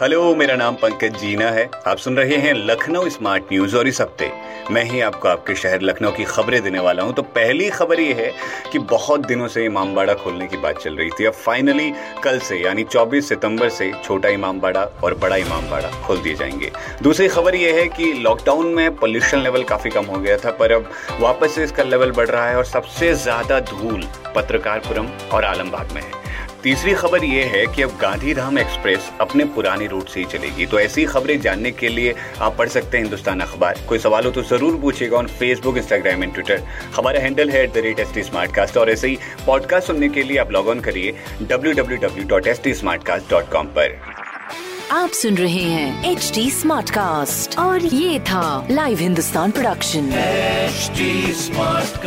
Hello, मेरा नाम पंकज जीना है। आप सुन रहे हैं लखनऊ स्मार्ट न्यूज़ और इस हफ़्ते मैं ही आपको आपके शहर लखनऊ की खबरें देने वाला हूँ। तो पहली खबर ये है कि बहुत दिनों से इमामबाड़ा खोलने की बात चल रही थी। अब फाइनली कल से, यानी 24 सितंबर से छोटा इमामबाड़ा और बड़ा इमामबाड़ा खोल दिए जाएँगे। दूसरी खबर ये है कि लॉकडाउन में पोल्यूशन लेवल काफ़ी कम हो गया था, पर अब वापस से इसका लेवल बढ़ रहा है और सबसे ज़्यादा धूल पत्रकारपुरम और आलमबाग में है। तीसरी खबर यह है कि अब गांधीधाम एक्सप्रेस अपने पुराने रूट से ही चलेगी। तो ऐसी खबरें जानने के लिए आप पढ़ सकते हैं हिंदुस्तान अखबार। कोई सवाल हो तो ज़रूर पूछेगा on Facebook Instagram and Twitter हमारा हैंडल है at the rate S T smart cast और ऐसे ही पॉडकास्ट सुनने के लिए आप लॉग ऑन करिए W W W dot S T smart cast dot com पर। आप सुन रहे हैं एच टी स्मार्ट कास्ट और ये था live Hindustan production smart